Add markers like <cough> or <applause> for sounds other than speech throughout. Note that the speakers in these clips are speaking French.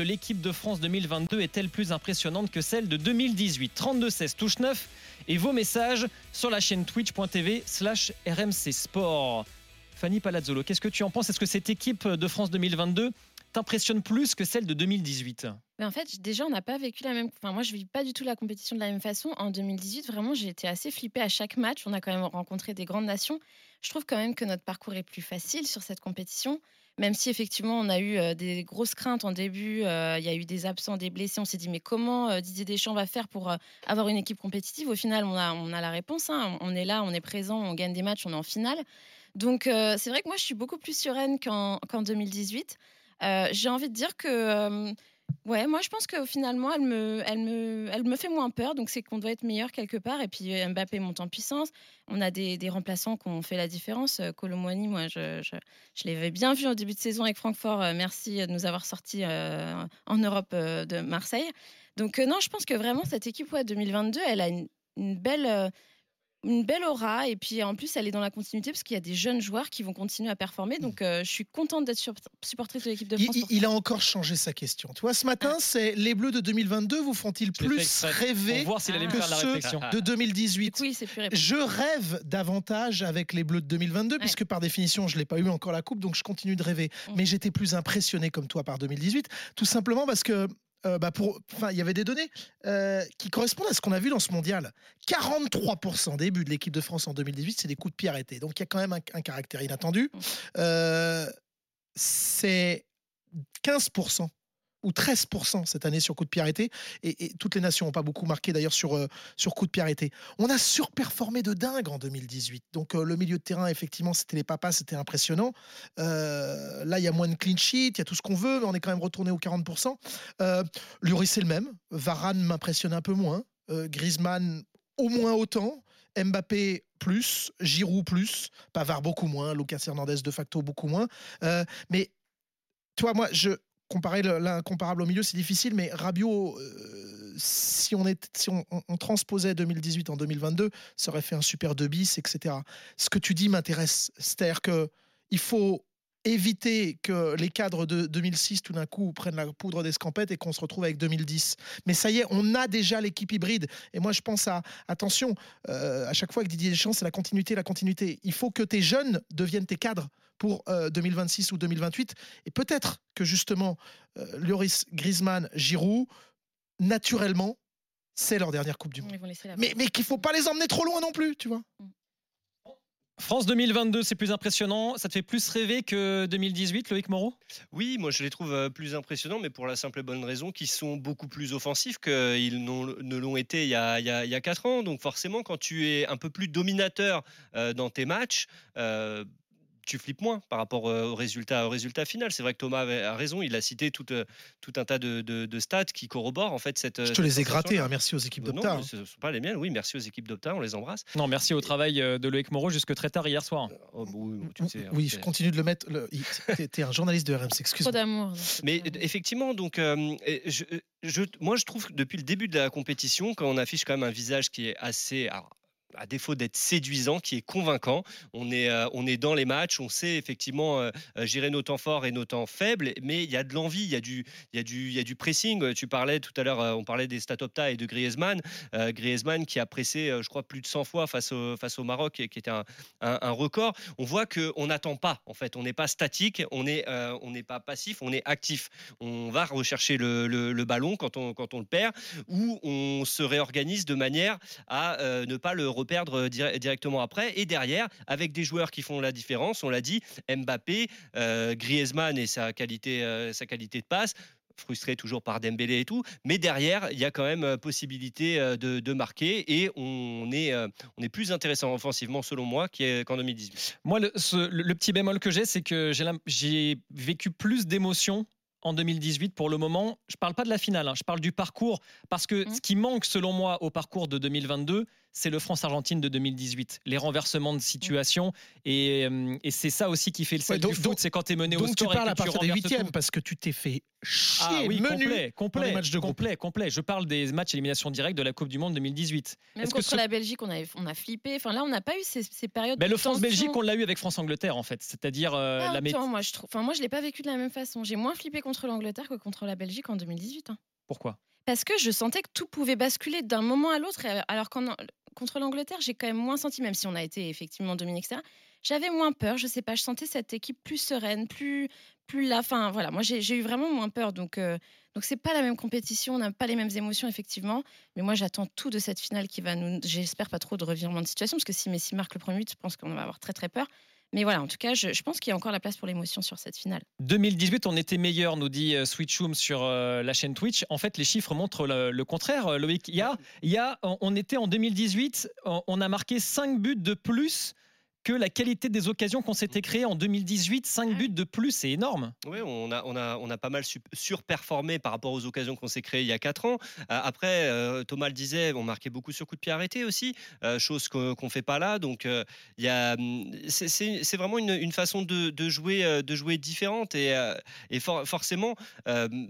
l'équipe de France 2022 est-elle plus impressionnante que celle de 2018 32-16 touche 9 et vos messages sur la chaîne twitch.tv slash RMC Sport. Fanny Palazzolo, qu'est-ce que tu en penses? Est-ce que cette équipe de France 2022 t'impressionne plus que celle de 2018 mais en fait, déjà, on n'a pas vécu la même. Enfin, moi, je vis pas du tout la compétition de la même façon. En 2018, vraiment, j'ai été assez flippée à chaque match. On a quand même rencontré des grandes nations. Je trouve quand même que notre parcours est plus facile sur cette compétition. Même si effectivement on a eu des grosses craintes en début, il y a eu des absents, des blessés, on s'est dit mais comment Didier Deschamps va faire pour avoir une équipe compétitive? Au final, on a, on a la réponse. Hein. On est là, on est présent, on gagne des matchs, on est en finale. Donc c'est vrai que moi je suis beaucoup plus sereine qu'en 2018. J'ai envie de dire que Ouais, moi je pense que finalement elle me, elle me, elle me fait moins peur, donc c'est qu'on doit être meilleur quelque part. Et puis Mbappé monte en puissance. On a des, remplaçants qui ont fait la différence. Colomboigny, moi je, je, je l'avais bien vu au début de saison avec Francfort. Merci de nous avoir sortis euh, en Europe euh, de Marseille. Donc non, je pense que vraiment cette équipe ouais, 2022, elle a une belle une belle aura et puis en plus elle est dans la continuité parce qu'il y a des jeunes joueurs qui vont continuer à performer donc euh, je suis contente d'être supportrice de l'équipe de France. Il, a encore changé sa question. Tu vois ce matin ah. c'est les Bleus de 2022 vous font-ils plus rêver voir s'il que ceux de 2018 Oui, c'est plus Je rêve davantage avec les Bleus de 2022 puisque par définition je l'ai pas eu encore la coupe donc je continue de rêver. Mm. Mais j'étais plus impressionné comme toi par 2018 tout simplement parce que euh, bah pour, il y avait des données euh, qui correspondent à ce qu'on a vu dans ce mondial. 43% des buts de l'équipe de France en 2018, c'est des coups de pied arrêtés. Donc il y a quand même un, caractère inattendu. Euh, c'est 15% ou 13% cette année sur coup de pied arrêté. Et, toutes les nations n'ont pas beaucoup marqué d'ailleurs sur, euh, sur coup de pied arrêté. On a surperformé de dingue en 2018. Donc euh, le milieu de terrain, effectivement, c'était les papas, c'était impressionnant. Euh, là, il y a moins de clean sheet, il y a tout ce qu'on veut, mais on est quand même retourné aux 40%. Euh, c'est le même. Varane m'impressionne un peu moins. Griezmann, au moins autant. Mbappé plus, Giroud plus, Pavard beaucoup moins, Lucas Hernandez de facto beaucoup moins. mais toi, moi, je, comparer l'incomparable au milieu, c'est difficile, mais Rabiot, euh, si, on, transposait 2018 en 2022, ça aurait fait un super 2 bis, etc. Ce que tu dis m'intéresse. C'est-à-dire qu'il faut éviter que les cadres de 2006 tout d'un coup prennent la poudre d'escampette et qu'on se retrouve avec 2010. Mais ça y est, on a déjà l'équipe hybride. Et moi, je pense à, attention, euh, à chaque fois que Didier Deschamps, c'est la continuité, la continuité. Il faut que tes jeunes deviennent tes cadres pour 2026 euh, ou 2028. Et peut-être que justement, euh, Lloris, Griezmann, Giroud, naturellement, c'est leur dernière Coupe du Monde. Mais, mais qu'il ne faut pas les emmener trop loin non plus, tu vois. France 2022, c'est plus impressionnant. Ça te fait plus rêver que 2018, Loïc Moreau? Oui, moi je les trouve euh, plus impressionnants, mais pour la simple et bonne raison qu'ils sont beaucoup plus offensifs qu'ils ne l'ont été il y, a, il, y a, 4 ans. Donc forcément, quand tu es un peu plus dominateur dans tes matchs, tu flippes moins par rapport au résultat, au résultat final. C'est vrai que Thomas a raison, il a cité tout, tout un tas de, stats qui corroborent en fait cette. Je te les ai grattés, hein, merci aux équipes d'Opta. Non, hein. ce ne sont pas les miennes, oui, merci aux équipes d'Opta, on les embrasse. Non, merci au travail de Loïc Moreau jusque très tard hier soir. Oh, oui, je continue de le mettre. Tu es un journaliste de RMC, excuse-moi. Trop d'amour. Mais effectivement, donc, je, moi je trouve que depuis le début de la compétition, quand on affiche quand même un visage qui est assez à défaut d'être séduisant, qui est convaincant. On est, euh, on est dans les matchs, on sait effectivement euh, euh, gérer nos temps forts et nos temps faibles, mais il y a de l'envie, il y, a du, il, y du, y a du pressing. Tu parlais tout à l'heure, on parlait des Statopta et de Griezmann. Griezmann qui a pressé, je crois, plus de 100 fois face au, face au Maroc, qui était un, un, record. On voit qu'on n'attend pas, en fait. On n'est pas statique, on n'est pas passif, on est actif. On va rechercher le, le, ballon quand on, quand on le perd, ou on se réorganise de manière à ne pas le perdre directement après. Et derrière, avec des joueurs qui font la différence, on l'a dit, Mbappé, euh, Griezmann et sa qualité, euh, sa qualité de passe frustré toujours par Dembélé et tout, mais derrière, il y a quand même euh, possibilité de, marquer et on est, on est plus intéressant offensivement, selon moi, qu'en 2018. Moi, le, le, petit bémol que j'ai, c'est que j'ai vécu plus d'émotions en 2018 pour le moment. Je parle pas de la finale, hein, je parle du parcours parce que mmh. ce qui manque selon moi au parcours de 2022, c'est le France-Argentine de 2018, les renversements de situation. Et, euh, et c'est ça aussi qui fait le sel du foot, c'est quand tu es mené au score. tu parles à partir des huitièmes parce que tu t'es fait chier ah, oui, complet, complet, de complet, complet. Je parle des matchs élimination directe de la Coupe du Monde 2018. Même contre la Belgique, on a, on a flippé. Enfin là, on n'a pas eu ces, ces périodes. Mais le France-Belgique, on l'a eu avec France-Angleterre en fait, c'est-à-dire euh, ah, la. Moi, je trouve. Enfin moi, je l'ai pas vécu de la même façon. J'ai moins flippé contre contre l'Angleterre que contre la Belgique en 2018. Hein. Pourquoi? Parce que je sentais que tout pouvait basculer d'un moment à l'autre, alors qu'en contre l'Angleterre, j'ai quand même moins senti, même si on a été effectivement dominé, etc. J'avais moins peur, je sais pas, je sentais cette équipe plus sereine, plus, plus là. Enfin, voilà, moi j'ai eu vraiment moins peur. Donc, euh, donc c'est pas la même compétition, on n'a pas les mêmes émotions, effectivement. Mais moi, j'attends tout de cette finale qui va nous. J'espère pas trop de revirement de situation, parce que si Messi marque le premier but, je pense qu'on va avoir très très peur. Mais voilà, en tout cas, je, pense qu'il y a encore la place pour l'émotion sur cette finale. 2018, on était meilleur, nous dit euh, Switchum sur euh, la chaîne Twitch. En fait, les chiffres montrent le, contraire, euh, Loïc. Il y, a, il y a, on était en 2018, on a marqué 5 buts de plus que la qualité des occasions qu'on s'était créées en 2018. 5 buts de plus, c'est énorme. Oui, on a, on, a, on a pas mal surperformé par rapport aux occasions qu'on s'est créées il y a 4 ans. Euh, après, euh, Thomas le disait, on marquait beaucoup sur coup de pied arrêté aussi, euh, chose qu'on ne fait pas là. Donc, il hum, c'est vraiment une, façon de, jouer, de jouer différente. Et, et forcément,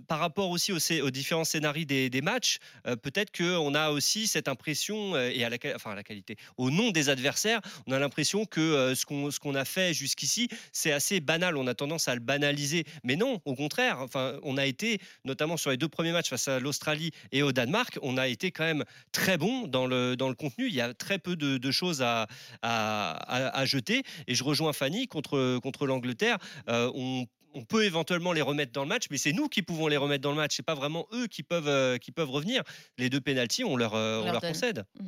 par rapport aussi aux, différents scénarios des, matchs, peut-être qu'on a aussi cette impression, et à la, enfin, à la qualité, au nom des adversaires, on a l'impression que euh, ce qu'on a fait jusqu'ici, c'est assez banal. On a tendance à le banaliser. Mais non, au contraire. Enfin, on a été, notamment sur les deux premiers matchs face à l'Australie et au Danemark, on a été quand même très bon dans le, dans le contenu. Il y a très peu de, choses à, à, jeter. Et je rejoins Fanny contre, contre l'Angleterre. Euh, on on peut éventuellement les remettre dans le match, mais c'est nous qui pouvons les remettre dans le match. C'est pas vraiment eux qui peuvent, euh, qui peuvent revenir. Les deux pénalties, on leur, on leur, concède. Mm.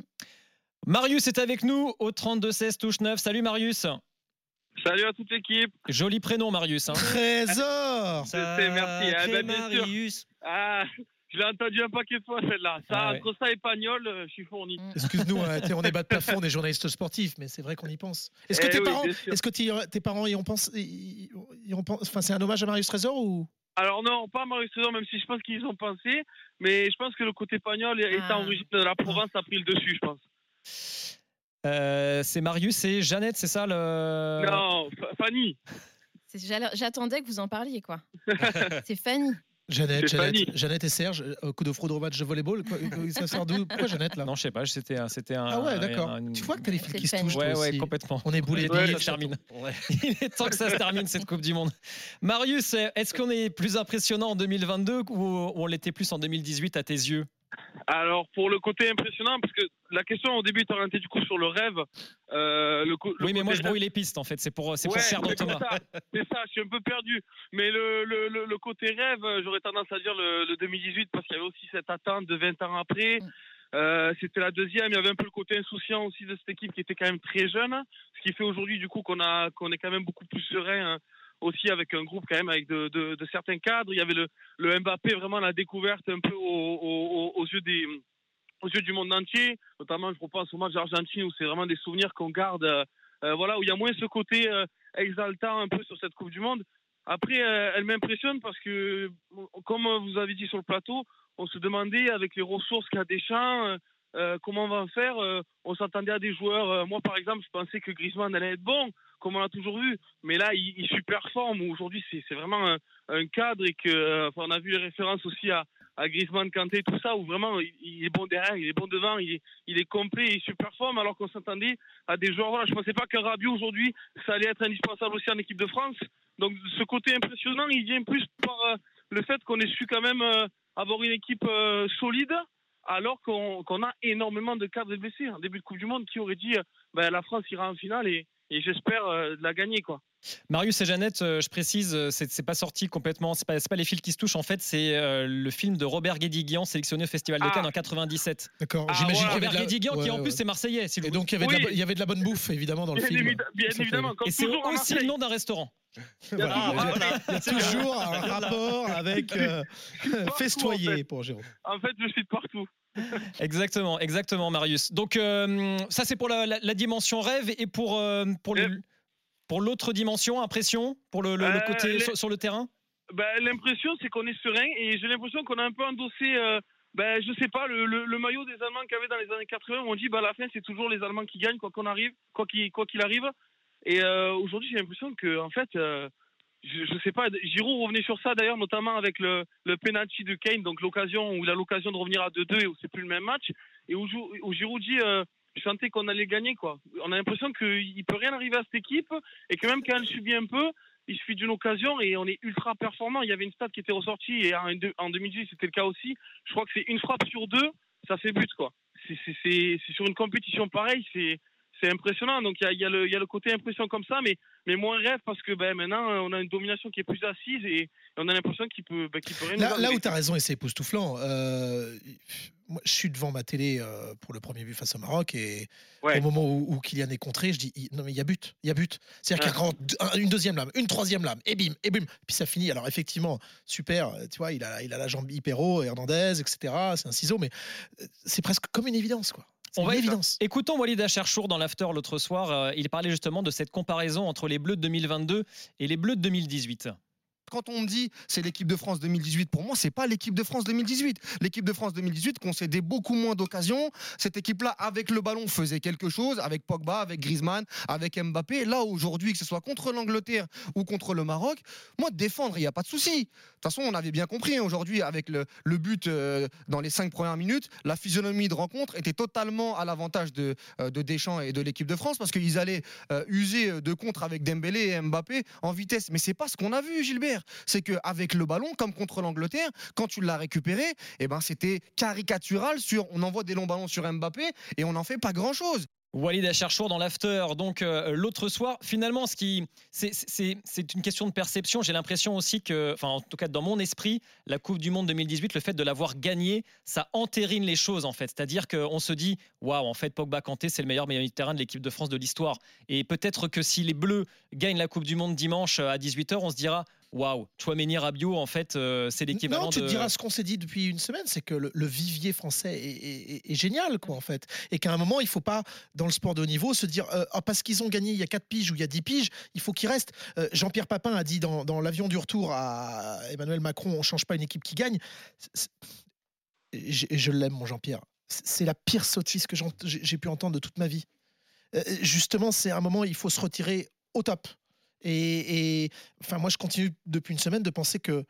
Marius est avec nous au 32-16 touche 9. Salut Marius. Salut à toute l'équipe. Joli prénom Marius. Hein. Trésor. <laughs> merci. Ah, ben, Marius. Ah, je l'ai entendu un paquet de fois celle-là. Ça, ah, entre ça et Pagnol, euh, je suis fourni. <laughs> Excuse-nous, hein, on est bas de plafond, on est journalistes sportifs, mais c'est vrai qu'on y pense. Est-ce que, eh tes, parents, est-ce que tes parents y ont pensé Enfin, c'est un hommage à Marius Trésor ou? Alors non, pas Marius Trésor, même si je pense qu'ils ont pensé, mais je pense que le côté Pagnol, étant origine de la Provence, a pris le dessus, je pense. Euh, c'est Marius et Jeannette, c'est ça le. Non, Fanny. J'attendais que vous en parliez, quoi. <laughs> c'est Fanny. Jeannette, Jeannette, Jeannette, et Serge, euh, coup de fraude au match de volleyball. Quoi, euh, ça sort d'où? Pourquoi Jeannette là? Non, je sais pas. C'était un, c'était un. Ah ouais, d'accord. Tu vois que t'as les fils qui se touchent. Ouais, ouais, complètement. On est boulés. Ouais, ça se termine. <laughs> Il est temps que ça se termine cette Coupe du Monde. Marius, est-ce qu'on est plus impressionnant en 2022 ou on l'était plus en 2018 à tes yeux? Alors pour le côté impressionnant, parce que la question au début est orientée du coup sur le rêve. Euh, le, oui, mais moi je brouille les pistes en fait. C'est pour c'est pour faire dans Thomas. C'est ça, je suis un peu perdu. Mais le, le, le côté rêve, j'aurais tendance à dire le, 2018 parce qu'il y avait aussi cette attente de 20 ans après. Mm. Euh, c'était la deuxième. Il y avait un peu le côté insouciant aussi de cette équipe qui était quand même très jeune, ce qui fait aujourd'hui du coup qu'on a qu'on est quand même beaucoup plus serein. Hein aussi avec un groupe quand même avec de, de, de certains cadres. Il y avait le, Mbappé vraiment la découverte un peu aux, yeux des aux yeux du monde entier. Notamment, je repense au match d'Argentine où c'est vraiment des souvenirs qu'on garde. Euh, voilà, où il y a moins ce côté euh, exaltant un peu sur cette Coupe du Monde. Après, euh, elle m'impressionne parce que, comme vous avez dit sur le plateau, on se demandait avec les ressources qu'a Deschamps, euh, comment on va faire On s'attendait à des joueurs. moi, par exemple, je pensais que Griezmann allait être bon comme on l'a toujours vu. Mais là, il, il superforme. Aujourd'hui, c'est vraiment un, cadre et que, euh, on a vu les références aussi à, à Griezmann, Kanté, tout ça, où vraiment il, est bon derrière, il est bon devant, il est, il est complet, il superforme, alors qu'on s'attendait à des joueurs. Je pensais pas qu'un Rabiot aujourd'hui, ça allait être indispensable aussi en équipe de France. Donc, ce côté impressionnant, il vient plus par euh, le fait qu'on ait su quand même euh, avoir une équipe solide, alors qu'on a énormément de cadres blessés. En début de Coupe du Monde, qui aurait dit ben, la France ira en finale et, et j'espère euh, la gagner quoi. Marius et Jeannette, euh, je précise, euh, c'est pas sorti complètement, c'est pas, pas les fils qui se touchent. En fait, c'est le film de Robert Guédiguian sélectionné au Festival de ah. Cannes en 97. D'accord. Ah, J'imagine Robert la... Guédiguian qui en plus c'est marseillais. Et donc il y, avait de la, il y avait de la bonne bouffe évidemment dans le film. bien évidemment. Et c'est aussi le nom d'un restaurant. <laughs> Voilà, il y a toujours un <laughs> rapport avec festoyer pour Jérôme. En fait, je suis de partout. <laughs> exactement, exactement, Marius. Donc euh, ça c'est pour la, dimension rêve et pour euh, pour pour l'autre dimension impression pour le, euh, côté sur, le terrain. Ben, l'impression c'est qu'on est serein et j'ai l'impression qu'on a un peu endossé. ben, je sais pas, le, maillot des Allemands qu'il y avait dans les années 80, on dit bah, à la fin c'est toujours les Allemands qui gagnent, quoi qu'on arrive, quoi qu'il quoi qu'il arrive. Et aujourd'hui j'ai l'impression que en fait, je, je sais pas, Giroud revenait sur ça d'ailleurs, notamment avec le, le penalty de Kane, donc l'occasion où il a l'occasion de revenir à 2-2 et où c'est plus le même match, et où, où Giroud dit euh, je sentais qu'on allait gagner quoi. On a l'impression qu'il peut rien arriver à cette équipe et que même quand elle subit un peu, il suffit d'une occasion et on est ultra performant. Il y avait une stat qui était ressortie et en, en 2018 c'était le cas aussi. Je crois que c'est une frappe sur deux, ça fait but quoi. C'est sur une compétition pareille, c'est c'est impressionnant. Donc il y a, y, a y a, le côté impression comme ça, mais, mais moins rêve parce que ben, maintenant on a une domination qui est plus assise et, on a l'impression qu'il peut, ben, peut rien Là, là où tu as raison et c'est époustouflant, euh, moi, je suis devant ma télé euh, pour le premier but face au Maroc et au moment où, Kylian est contré, je dis non mais il y a but, il y a but. C'est-à-dire qu'il y a une deuxième lame, une troisième lame, et bim, et bim, puis ça finit. Alors effectivement, super, tu vois, il a, il a la jambe hyper haut, Hernandez, etc. C'est un ciseau, mais euh, c'est presque comme une évidence quoi. On va évidence. Écoutons Walid Acharchour dans l'after l'autre soir. Euh, il parlait justement de cette comparaison entre les Bleus de 2022 et les Bleus de 2018 quand on me dit c'est l'équipe de France 2018, pour moi, c'est pas l'équipe de France 2018. L'équipe de France 2018 concédait beaucoup moins d'occasions. Cette équipe-là, avec le ballon, faisait quelque chose, avec Pogba, avec Griezmann, avec Mbappé. Là, aujourd'hui, que ce soit contre l'Angleterre ou contre le Maroc, moi, défendre, il n'y a pas de souci. De toute façon, on avait bien compris, hein, aujourd'hui, avec le, but euh, dans les cinq premières minutes, la physionomie de rencontre était totalement à l'avantage de, euh, de, Deschamps et de l'équipe de France, parce qu'ils allaient euh, user de contre avec Dembélé et Mbappé en vitesse. Mais c'est pas ce qu'on a vu, Gilbert c'est qu'avec le ballon, comme contre l'Angleterre, quand tu l'as récupéré, eh ben, c'était caricatural sur on envoie des longs ballons sur Mbappé et on n'en fait pas grand-chose. Walid Acharchour dans l'after, donc euh, l'autre soir. Finalement, ce qui, c'est une question de perception. J'ai l'impression aussi que, enfin, en tout cas dans mon esprit, la Coupe du Monde 2018, le fait de l'avoir gagnée, ça entérine les choses en fait. C'est-à-dire qu'on se dit, waouh, en fait, Pogba Kanté, c'est le meilleur milieu de terrain de l'équipe de France de l'histoire. Et peut-être que si les Bleus gagnent la Coupe du Monde dimanche à 18h, on se dira, waouh, Chouameni Rabiot, en fait, euh, c'est l'équivalent. Non, tu te diras ce qu'on s'est dit depuis une semaine, c'est que le, vivier français est, génial, quoi, en fait. Et qu'à un moment, il ne faut pas, dans le sport de haut niveau, se dire, euh, ah, parce qu'ils ont gagné il y a 4 piges ou il y a 10 piges, il faut qu'ils restent. Euh, Jean-Pierre Papin a dit dans, l'avion du retour à Emmanuel Macron, on ne change pas une équipe qui gagne. je l'aime, mon Jean-Pierre. C'est la pire sottise que j'ai pu entendre de toute ma vie. justement, c'est un moment, il faut se retirer au top. Et, enfin, moi, je continue depuis une semaine de penser que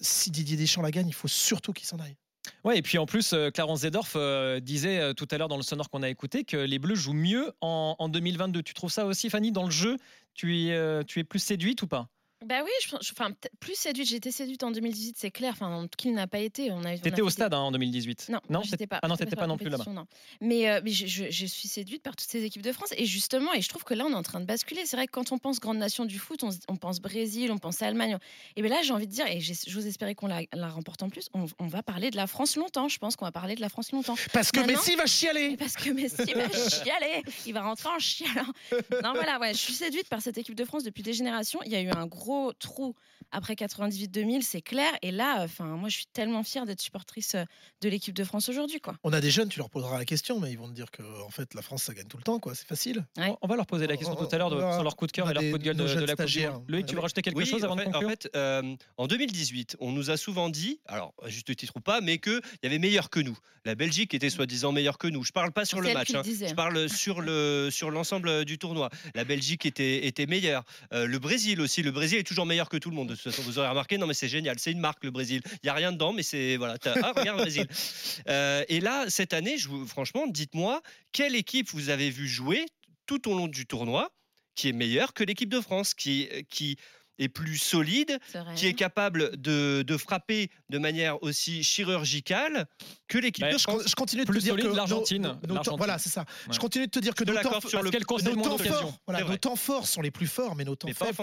si Didier Deschamps la gagne, il faut surtout qu'il s'en aille. Ouais, et puis en plus, euh, Clarence Zedorf euh, disait euh, tout à l'heure dans le sonore qu'on a écouté que les Bleus jouent mieux en, en 2022. Tu trouves ça aussi, Fanny, dans le jeu tu tu es plus séduite ou pas? Bah oui, je, enfin, plus séduite. Été séduite en 2018, c'est clair. Enfin, qui n'a pas été on a, T'étais au stade hein, en 2018 Non, non j'étais pas. Ah non, t'étais pas, non plus là-bas. Mais, euh, mais je, je, suis séduite par toutes ces équipes de France. Et justement, et je trouve que là, on est en train de basculer. C'est vrai que quand on pense grande nation du foot, on, on pense Brésil, on pense Allemagne. Et bien là, j'ai envie de dire, et j'ose espérer qu'on la, la, remporte en plus, on, on, va parler de la France longtemps. Je pense qu'on va parler de la France longtemps. Parce que Messi va chialer Parce que Messi va <laughs> chialer Il va rentrer en chialant. Non, voilà, ouais, je suis séduite par cette équipe de France depuis des générations. Il y a eu un gros trou après 98-2000, c'est clair. Et là, enfin, moi, je suis tellement fière d'être supportrice euh, de l'équipe de France aujourd'hui, quoi. On a des jeunes, tu leur poseras la question, mais ils vont te dire que, en fait, la France, ça gagne tout le temps, quoi. C'est facile. On va leur poser la question tout à l'heure sur leur coup de cœur et leur coup de gueule de, la Coupe Loïc, tu veux rajouter quelque chose avant en fait, de conclure En fait, euh, en 2018, on nous a souvent dit, alors juste titre ou pas, mais qu'il y avait meilleur que nous. La Belgique était soi-disant meilleure que nous. Je parle pas sur le match, hein. je parle sur le sur l'ensemble du tournoi. La Belgique était était meilleure. Euh, le Brésil aussi. Le Brésil est toujours meilleur que tout le monde. Façon, vous aurez remarqué non mais c'est génial, c'est une marque le Brésil. Il y a rien dedans, mais c'est voilà. Ah, regarde le Brésil. <laughs> Euh, et là, cette année, je vous, franchement, dites-moi quelle équipe vous avez vu jouer tout au long du tournoi qui est meilleure que l'équipe de France, qui qui est plus solide, qui est capable de, de, frapper de manière aussi chirurgicale que l'équipe bah, de France. Je, continue de te dire que l'Argentine. Voilà, c'est ça. Je continue de te dire que nos, temps, sur le, nos temps, forts, voilà, nos temps forts sont les plus forts, mais nos temps faibles,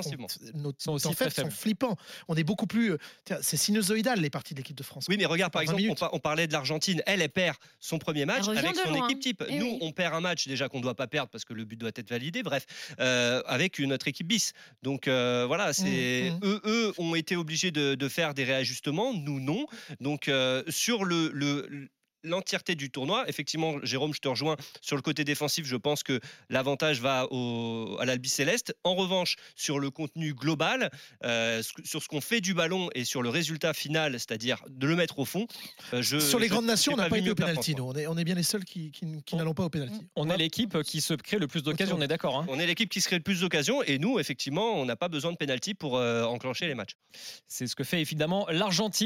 nos sont, temps faibles sont flippants. On est beaucoup plus. Euh, c'est sinusoïdal les parties de l'équipe de France. Oui, mais regarde par exemple, on, parlait de l'Argentine. Elle, elle perd son premier match avec son équipe type. Eh Nous, on perd un match déjà qu'on ne doit pas perdre parce que le but doit être validé. Bref, euh, avec notre équipe bis. Donc euh, voilà, c'est Mmh, mmh. eux, eux ont été obligés de, de, faire des réajustements, nous non. Donc euh, sur le, le l'entièreté du tournoi. Effectivement, Jérôme, je te rejoins sur le côté défensif. Je pense que l'avantage va au, à l'Albi Céleste. En revanche, sur le contenu global, euh, sur ce qu'on fait du ballon et sur le résultat final, c'est-à-dire de le mettre au fond, euh, je, sur les grandes nations, on n'a pas été au penalty. On est, on est bien les seuls qui, qui, n'allons pas au penalty. On, est l'équipe qui se crée le plus d'occasions. On est d'accord. Hein. on est l'équipe qui se crée le plus d'occasions et nous, effectivement, on n'a pas besoin de penalty pour euh, enclencher les matchs. C'est ce que fait évidemment l'Argentine.